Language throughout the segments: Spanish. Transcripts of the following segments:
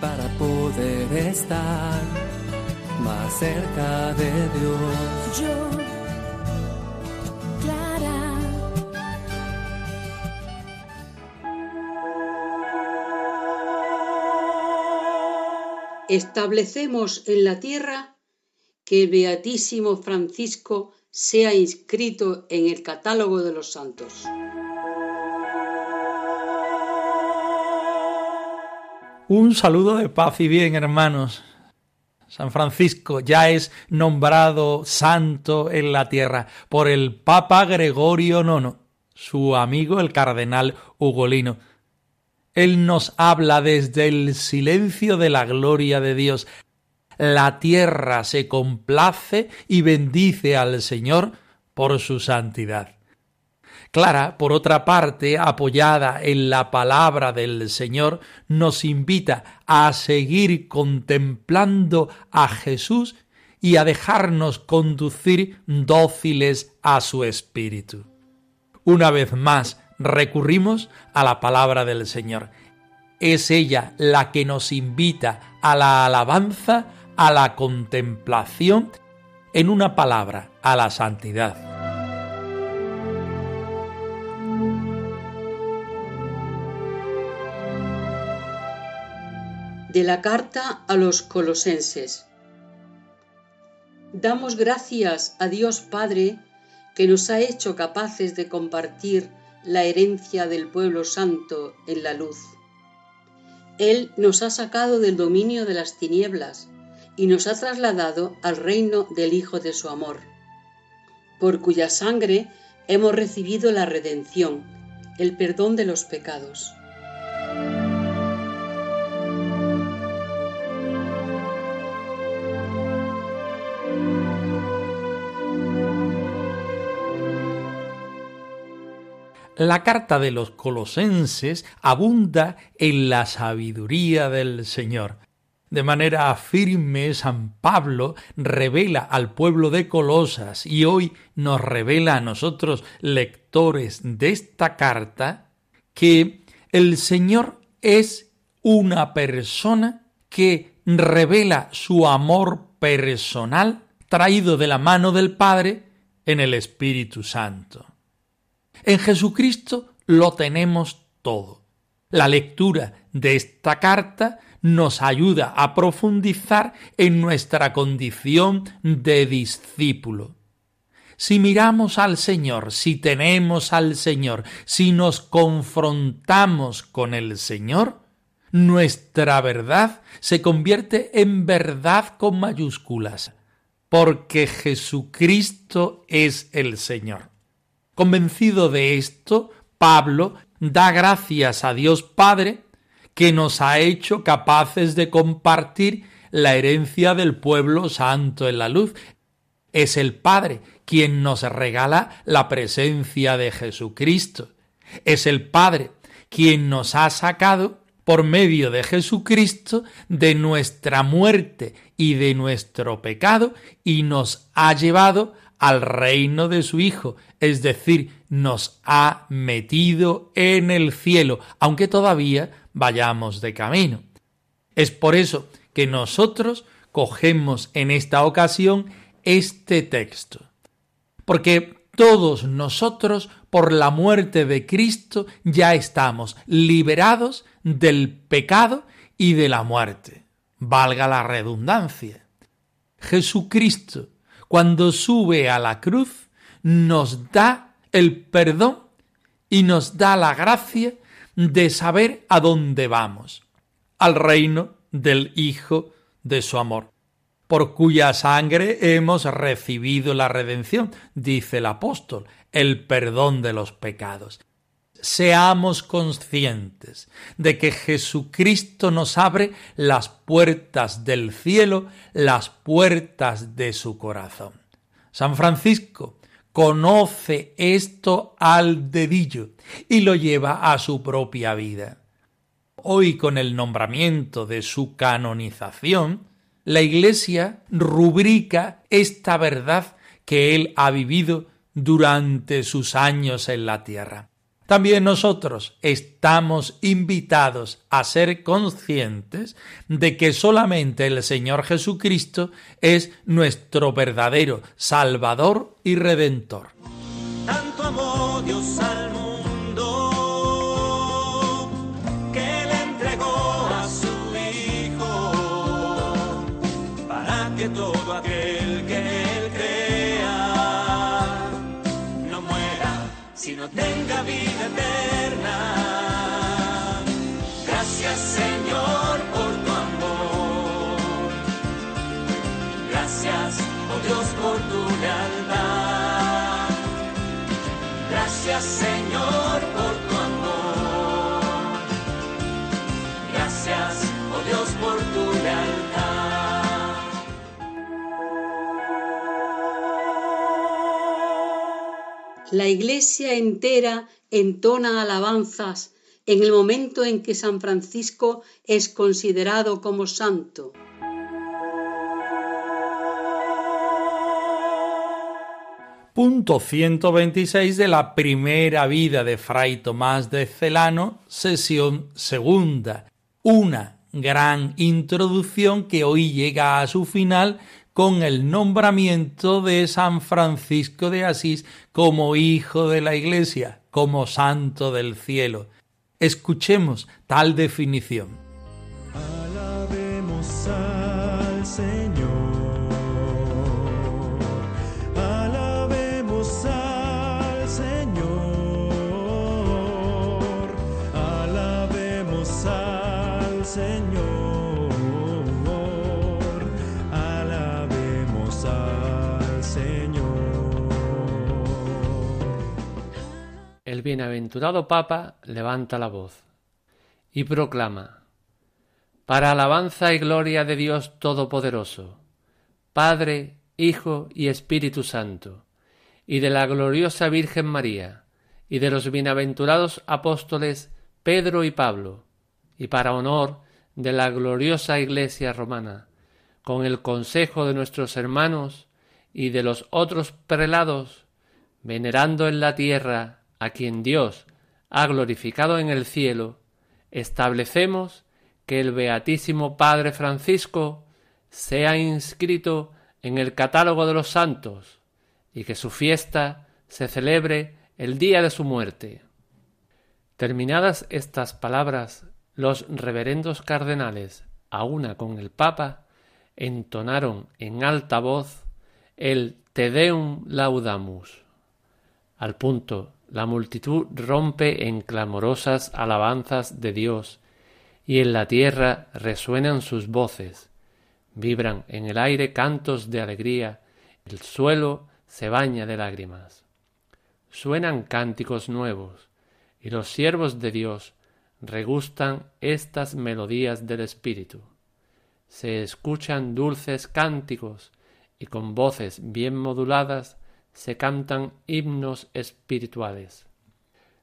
Para poder estar más cerca de Dios. Yo, Clara. establecemos en la tierra que el Beatísimo Francisco sea inscrito en el catálogo de los santos. Un saludo de paz y bien, hermanos. San Francisco ya es nombrado santo en la tierra por el Papa Gregorio IX, su amigo el cardenal Ugolino. Él nos habla desde el silencio de la gloria de Dios. La tierra se complace y bendice al Señor por su santidad. Clara, por otra parte, apoyada en la palabra del Señor, nos invita a seguir contemplando a Jesús y a dejarnos conducir dóciles a su espíritu. Una vez más, recurrimos a la palabra del Señor. Es ella la que nos invita a la alabanza, a la contemplación, en una palabra, a la santidad. De la carta a los colosenses. Damos gracias a Dios Padre que nos ha hecho capaces de compartir la herencia del pueblo santo en la luz. Él nos ha sacado del dominio de las tinieblas y nos ha trasladado al reino del Hijo de su amor, por cuya sangre hemos recibido la redención, el perdón de los pecados. La carta de los colosenses abunda en la sabiduría del Señor. De manera firme, San Pablo revela al pueblo de Colosas y hoy nos revela a nosotros, lectores de esta carta, que el Señor es una persona que revela su amor personal traído de la mano del Padre en el Espíritu Santo. En Jesucristo lo tenemos todo. La lectura de esta carta nos ayuda a profundizar en nuestra condición de discípulo. Si miramos al Señor, si tenemos al Señor, si nos confrontamos con el Señor, nuestra verdad se convierte en verdad con mayúsculas, porque Jesucristo es el Señor. Convencido de esto, Pablo da gracias a Dios Padre que nos ha hecho capaces de compartir la herencia del pueblo santo en la luz. Es el Padre quien nos regala la presencia de Jesucristo. Es el Padre quien nos ha sacado por medio de Jesucristo de nuestra muerte y de nuestro pecado y nos ha llevado al reino de su Hijo, es decir, nos ha metido en el cielo, aunque todavía vayamos de camino. Es por eso que nosotros cogemos en esta ocasión este texto, porque todos nosotros, por la muerte de Cristo, ya estamos liberados del pecado y de la muerte. Valga la redundancia. Jesucristo cuando sube a la cruz, nos da el perdón y nos da la gracia de saber a dónde vamos, al reino del Hijo de su amor, por cuya sangre hemos recibido la redención, dice el apóstol, el perdón de los pecados. Seamos conscientes de que Jesucristo nos abre las puertas del cielo, las puertas de su corazón. San Francisco conoce esto al dedillo y lo lleva a su propia vida. Hoy con el nombramiento de su canonización, la Iglesia rubrica esta verdad que él ha vivido durante sus años en la tierra. También nosotros estamos invitados a ser conscientes de que solamente el Señor Jesucristo es nuestro verdadero Salvador y Redentor. Tanto Dios Gracias Señor por tu amor. Gracias, oh Dios, por tu lealtad. La iglesia entera entona alabanzas en el momento en que San Francisco es considerado como santo. Punto 126 de la primera vida de Fray Tomás de Celano, sesión segunda. Una gran introducción que hoy llega a su final con el nombramiento de San Francisco de Asís como hijo de la Iglesia, como santo del cielo. Escuchemos tal definición. Bienaventurado Papa levanta la voz y proclama, para alabanza y gloria de Dios Todopoderoso, Padre, Hijo y Espíritu Santo, y de la gloriosa Virgen María, y de los bienaventurados apóstoles Pedro y Pablo, y para honor de la gloriosa Iglesia romana, con el consejo de nuestros hermanos y de los otros prelados, venerando en la tierra a quien Dios ha glorificado en el cielo, establecemos que el Beatísimo Padre Francisco sea inscrito en el catálogo de los santos y que su fiesta se celebre el día de su muerte. Terminadas estas palabras, los reverendos cardenales, a una con el Papa, entonaron en alta voz el Te Deum Laudamus. Al punto, la multitud rompe en clamorosas alabanzas de Dios, y en la tierra resuenan sus voces, vibran en el aire cantos de alegría, el suelo se baña de lágrimas. Suenan cánticos nuevos, y los siervos de Dios regustan estas melodías del Espíritu. Se escuchan dulces cánticos, y con voces bien moduladas se cantan himnos espirituales.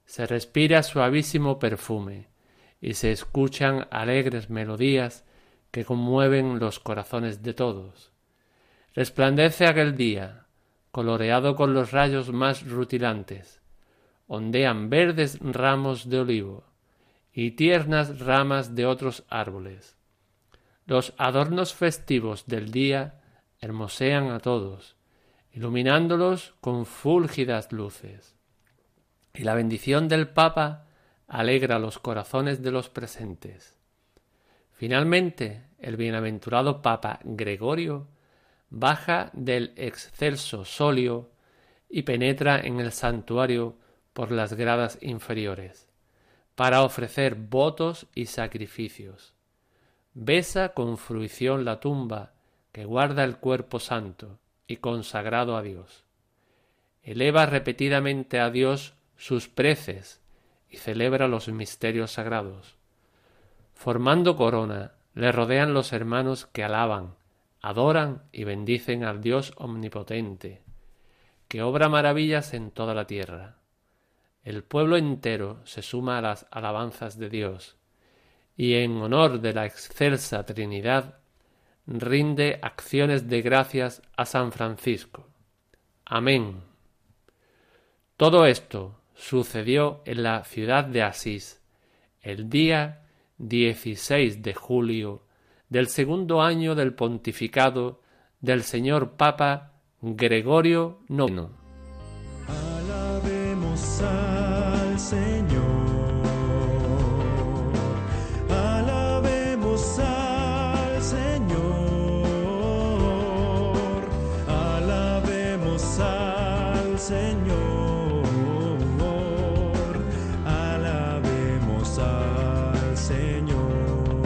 Se respira suavísimo perfume, y se escuchan alegres melodías que conmueven los corazones de todos. Resplandece aquel día, coloreado con los rayos más rutilantes. Ondean verdes ramos de olivo y tiernas ramas de otros árboles. Los adornos festivos del día hermosean a todos, iluminándolos con fúlgidas luces. Y la bendición del Papa alegra los corazones de los presentes. Finalmente, el bienaventurado Papa Gregorio baja del excelso solio y penetra en el santuario por las gradas inferiores, para ofrecer votos y sacrificios. Besa con fruición la tumba que guarda el cuerpo santo y consagrado a Dios. Eleva repetidamente a Dios sus preces y celebra los misterios sagrados. Formando corona, le rodean los hermanos que alaban, adoran y bendicen al Dios omnipotente, que obra maravillas en toda la tierra. El pueblo entero se suma a las alabanzas de Dios, y en honor de la excelsa Trinidad rinde acciones de gracias a San Francisco. Amén. Todo esto sucedió en la ciudad de Asís el día 16 de julio del segundo año del pontificado del señor Papa Gregorio IX. Señor. Alabemos al Señor.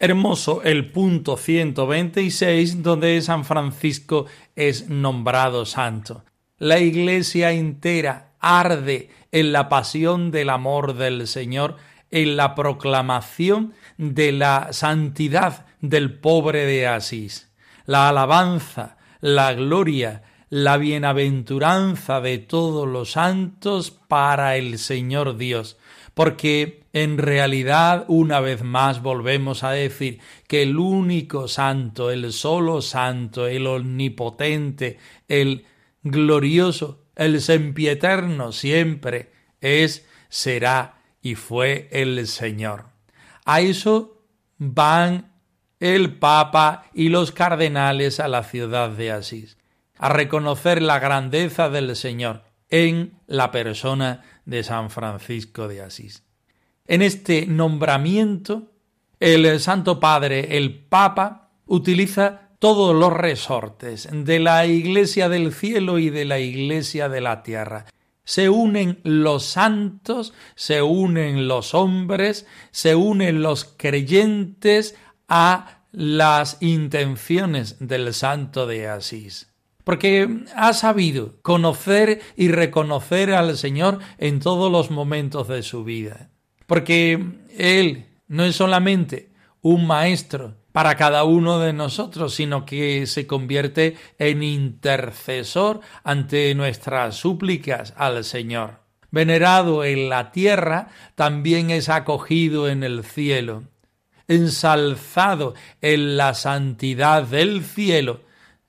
Hermoso el punto 126 donde San Francisco es nombrado santo. La iglesia entera arde en la pasión del amor del Señor, en la proclamación de la santidad del pobre de Asís. La alabanza, la gloria, la bienaventuranza de todos los santos para el Señor Dios, porque en realidad una vez más volvemos a decir que el único santo, el solo santo, el omnipotente, el glorioso, el sempieterno siempre es, será y fue el Señor. A eso van el Papa y los cardenales a la ciudad de Asís, a reconocer la grandeza del Señor en la persona de San Francisco de Asís. En este nombramiento, el Santo Padre, el Papa, utiliza todos los resortes de la Iglesia del cielo y de la Iglesia de la tierra. Se unen los santos, se unen los hombres, se unen los creyentes a las intenciones del santo de Asís. Porque ha sabido conocer y reconocer al Señor en todos los momentos de su vida. Porque Él no es solamente un maestro para cada uno de nosotros, sino que se convierte en intercesor ante nuestras súplicas al Señor. Venerado en la tierra, también es acogido en el cielo. Ensalzado en la santidad del cielo,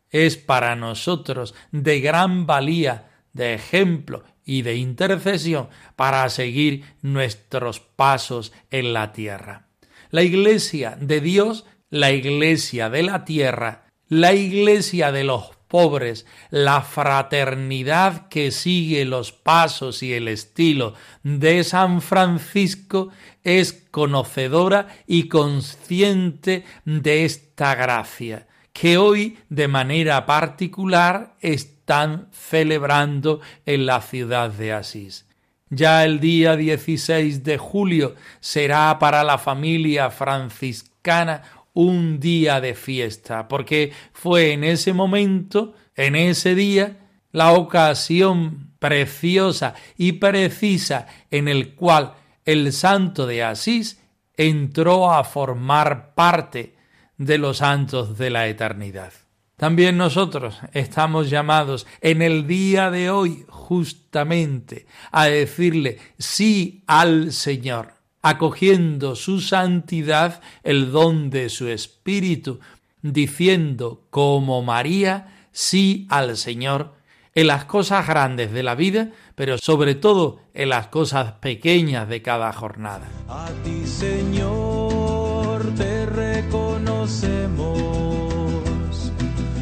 es para nosotros de gran valía, de ejemplo y de intercesión para seguir nuestros pasos en la tierra. La iglesia de Dios la iglesia de la tierra, la iglesia de los pobres, la fraternidad que sigue los pasos y el estilo de San Francisco es conocedora y consciente de esta gracia que hoy de manera particular están celebrando en la ciudad de Asís. Ya el día 16 de julio será para la familia franciscana un día de fiesta, porque fue en ese momento, en ese día, la ocasión preciosa y precisa en el cual el santo de Asís entró a formar parte de los santos de la eternidad. También nosotros estamos llamados en el día de hoy justamente a decirle sí al Señor acogiendo su santidad, el don de su Espíritu, diciendo como María sí al Señor en las cosas grandes de la vida, pero sobre todo en las cosas pequeñas de cada jornada. A ti, Señor, te reconocemos.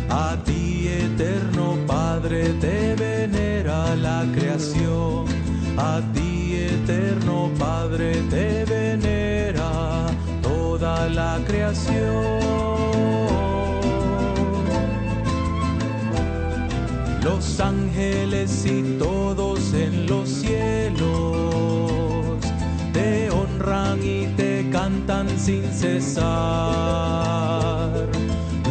A ti, eterno Padre, te venera la creación. A ti, eterno Padre, te venera toda la creación. Los ángeles y todos los cielos te honran y te cantan sin cesar.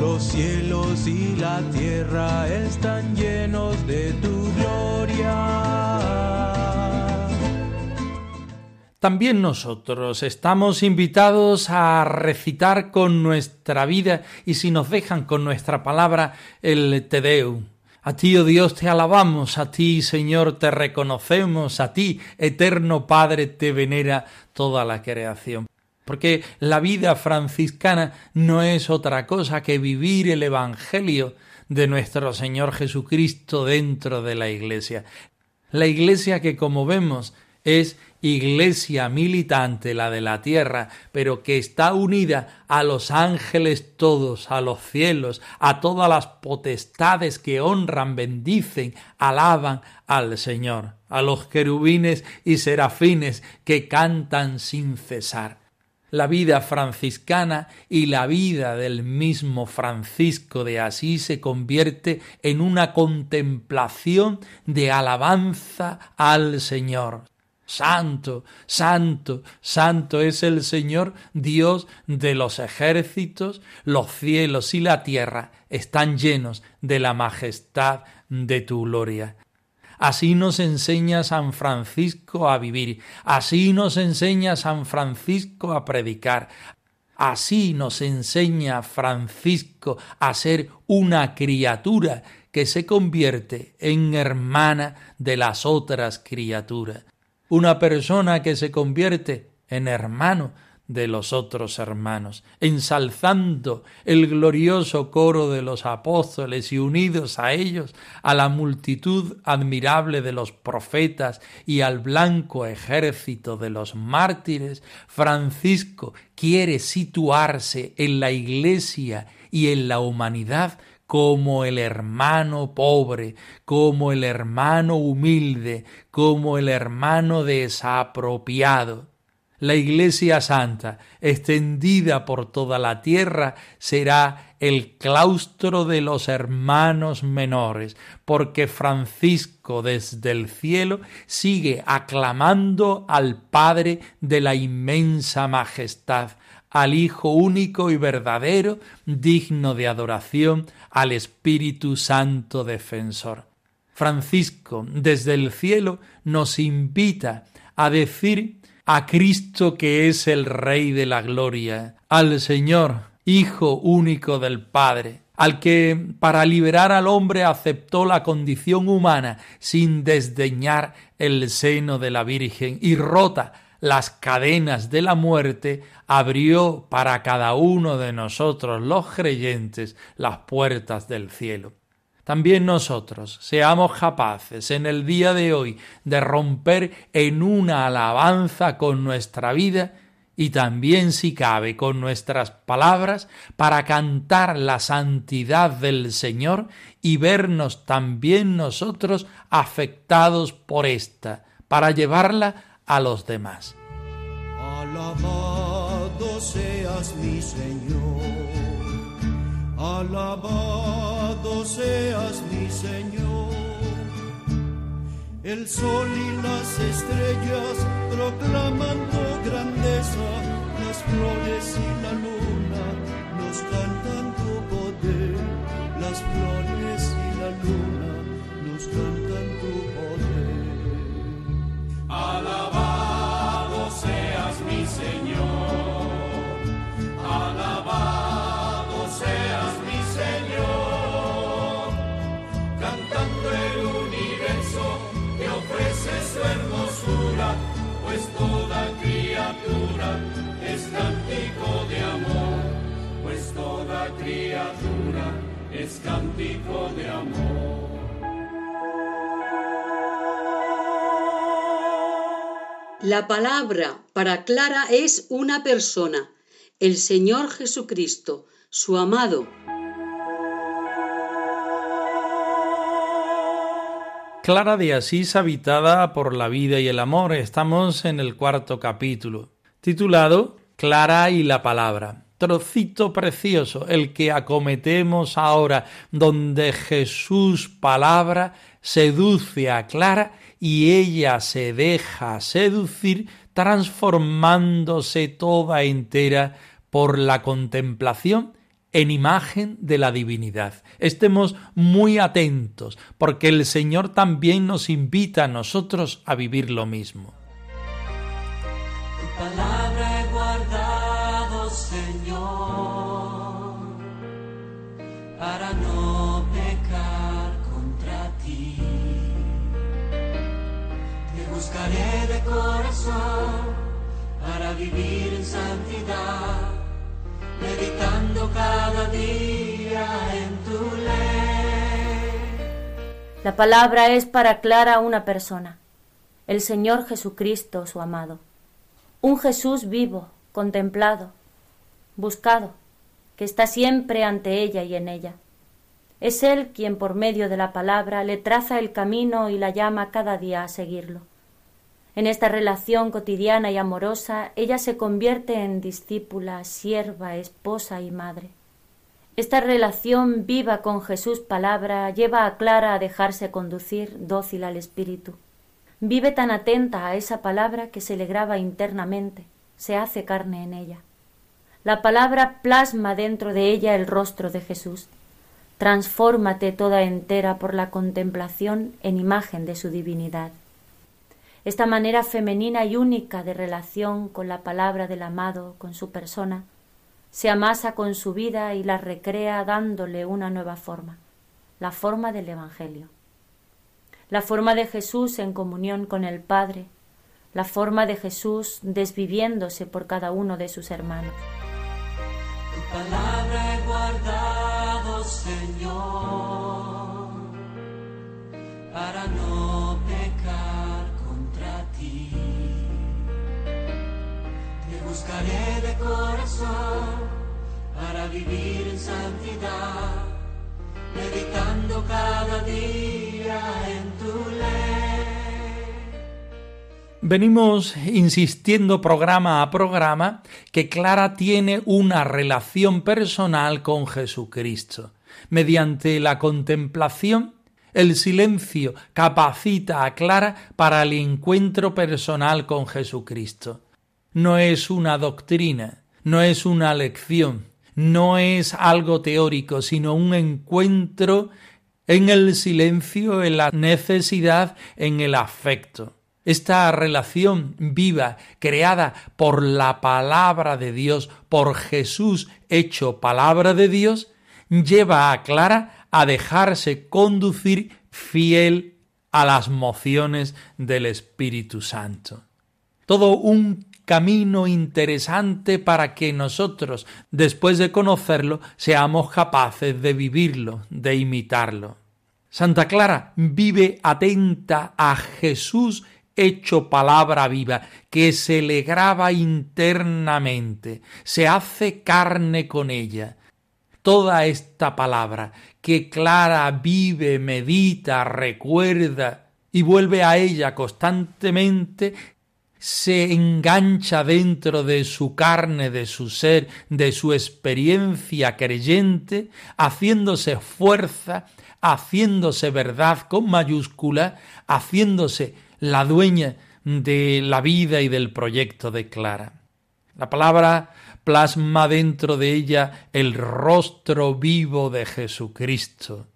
Los cielos y la tierra están llenos de tu gloria. También nosotros estamos invitados a recitar con nuestra vida y si nos dejan con nuestra palabra el Te Deum. A ti, oh Dios, te alabamos, a ti, Señor, te reconocemos, a ti, eterno Padre, te venera toda la creación. Porque la vida franciscana no es otra cosa que vivir el Evangelio de nuestro Señor Jesucristo dentro de la Iglesia. La Iglesia que, como vemos, es iglesia militante, la de la tierra, pero que está unida a los ángeles todos, a los cielos, a todas las potestades que honran, bendicen, alaban al Señor, a los querubines y serafines que cantan sin cesar la vida franciscana y la vida del mismo Francisco de Asís se convierte en una contemplación de alabanza al Señor. Santo, santo, santo es el Señor Dios de los ejércitos, los cielos y la tierra están llenos de la majestad de tu gloria. Así nos enseña San Francisco a vivir, así nos enseña San Francisco a predicar, así nos enseña Francisco a ser una criatura que se convierte en hermana de las otras criaturas, una persona que se convierte en hermano de los otros hermanos, ensalzando el glorioso coro de los apóstoles y unidos a ellos a la multitud admirable de los profetas y al blanco ejército de los mártires, Francisco quiere situarse en la Iglesia y en la humanidad como el hermano pobre, como el hermano humilde, como el hermano desapropiado. La Iglesia Santa, extendida por toda la tierra, será el claustro de los hermanos menores, porque Francisco desde el cielo sigue aclamando al Padre de la inmensa majestad, al Hijo único y verdadero, digno de adoración, al Espíritu Santo defensor. Francisco desde el cielo nos invita a decir a Cristo que es el Rey de la Gloria, al Señor, Hijo único del Padre, al que para liberar al hombre aceptó la condición humana sin desdeñar el seno de la Virgen y rota las cadenas de la muerte, abrió para cada uno de nosotros los creyentes las puertas del cielo. También nosotros seamos capaces en el día de hoy de romper en una alabanza con nuestra vida y también si cabe con nuestras palabras para cantar la santidad del Señor y vernos también nosotros afectados por esta, para llevarla a los demás. Alabado seas mi Señor, alabado seas mi Señor. El sol y las estrellas proclaman tu grandeza, las flores y la luna nos cantan tu poder, las flores y la luna nos cantan tu poder. Alabado es cántico de amor. La palabra para Clara es una persona, el Señor Jesucristo, su amado. Clara de Asís habitada por la vida y el amor. Estamos en el cuarto capítulo, titulado Clara y la palabra. Trocito precioso, el que acometemos ahora, donde Jesús palabra seduce a Clara y ella se deja seducir, transformándose toda entera por la contemplación en imagen de la divinidad. Estemos muy atentos, porque el Señor también nos invita a nosotros a vivir lo mismo. De corazón para vivir en santidad, meditando cada día en tu ley. La palabra es para Clara una persona, el Señor Jesucristo, su amado. Un Jesús vivo, contemplado, buscado, que está siempre ante ella y en ella. Es Él quien por medio de la palabra le traza el camino y la llama cada día a seguirlo. En esta relación cotidiana y amorosa, ella se convierte en discípula, sierva, esposa y madre. Esta relación viva con Jesús palabra lleva a Clara a dejarse conducir dócil al Espíritu. Vive tan atenta a esa palabra que se le graba internamente, se hace carne en ella. La palabra plasma dentro de ella el rostro de Jesús. Transfórmate toda entera por la contemplación en imagen de su divinidad. Esta manera femenina y única de relación con la palabra del amado, con su persona, se amasa con su vida y la recrea dándole una nueva forma, la forma del Evangelio. La forma de Jesús en comunión con el Padre, la forma de Jesús desviviéndose por cada uno de sus hermanos. Tu palabra he guardado, Señor, para buscaré de corazón para vivir en santidad, meditando cada día en tu ley. Venimos insistiendo programa a programa que Clara tiene una relación personal con Jesucristo. Mediante la contemplación, el silencio capacita a Clara para el encuentro personal con Jesucristo. No es una doctrina, no es una lección, no es algo teórico, sino un encuentro en el silencio, en la necesidad, en el afecto. Esta relación viva, creada por la palabra de Dios, por Jesús hecho palabra de Dios, lleva a Clara a dejarse conducir fiel a las mociones del Espíritu Santo. Todo un camino interesante para que nosotros, después de conocerlo, seamos capaces de vivirlo, de imitarlo. Santa Clara vive atenta a Jesús hecho palabra viva, que se le graba internamente, se hace carne con ella. Toda esta palabra que Clara vive, medita, recuerda y vuelve a ella constantemente, se engancha dentro de su carne, de su ser, de su experiencia creyente, haciéndose fuerza, haciéndose verdad con mayúscula, haciéndose la dueña de la vida y del proyecto de Clara. La palabra plasma dentro de ella el rostro vivo de Jesucristo.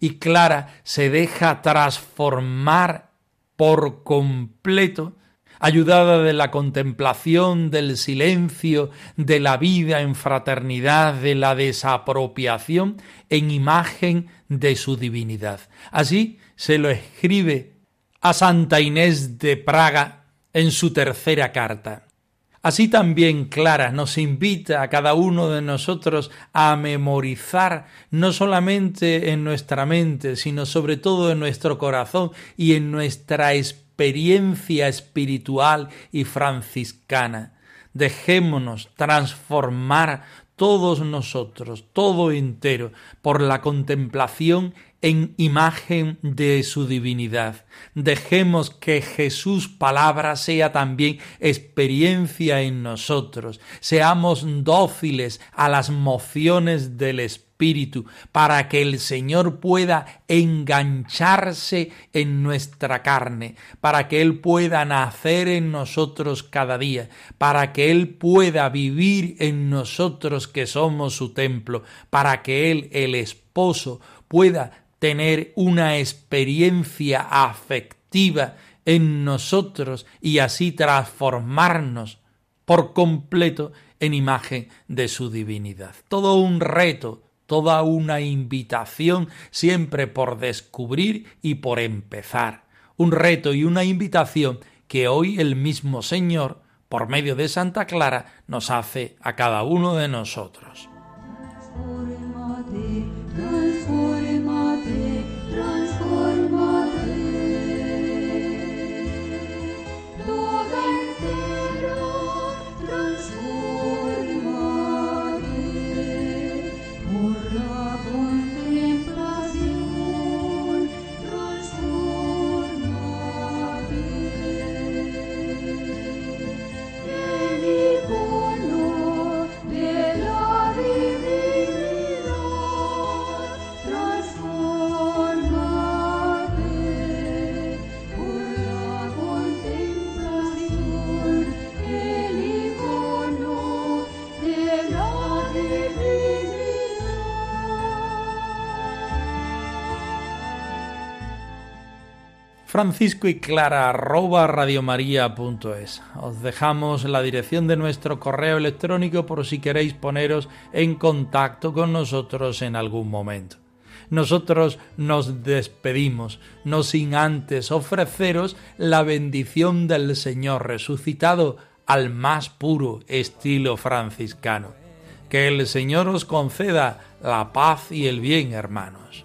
Y Clara se deja transformar por completo, ayudada de la contemplación, del silencio, de la vida en fraternidad, de la desapropiación, en imagen de su divinidad. Así se lo escribe a Santa Inés de Praga en su tercera carta. Así también Clara nos invita a cada uno de nosotros a memorizar no solamente en nuestra mente, sino sobre todo en nuestro corazón y en nuestra experiencia espiritual y franciscana. Dejémonos transformar todos nosotros, todo entero, por la contemplación en imagen de su divinidad. Dejemos que Jesús palabra sea también experiencia en nosotros. Seamos dóciles a las mociones del Espíritu para que el Señor pueda engancharse en nuestra carne, para que Él pueda nacer en nosotros cada día, para que Él pueda vivir en nosotros que somos su templo, para que Él, el esposo, pueda tener una experiencia afectiva en nosotros y así transformarnos por completo en imagen de su divinidad. Todo un reto, toda una invitación siempre por descubrir y por empezar. Un reto y una invitación que hoy el mismo Señor, por medio de Santa Clara, nos hace a cada uno de nosotros. Francisco y Clara arroba radiomaria.es. Os dejamos la dirección de nuestro correo electrónico por si queréis poneros en contacto con nosotros en algún momento. Nosotros nos despedimos, no sin antes ofreceros la bendición del Señor resucitado al más puro estilo franciscano. Que el Señor os conceda la paz y el bien, hermanos.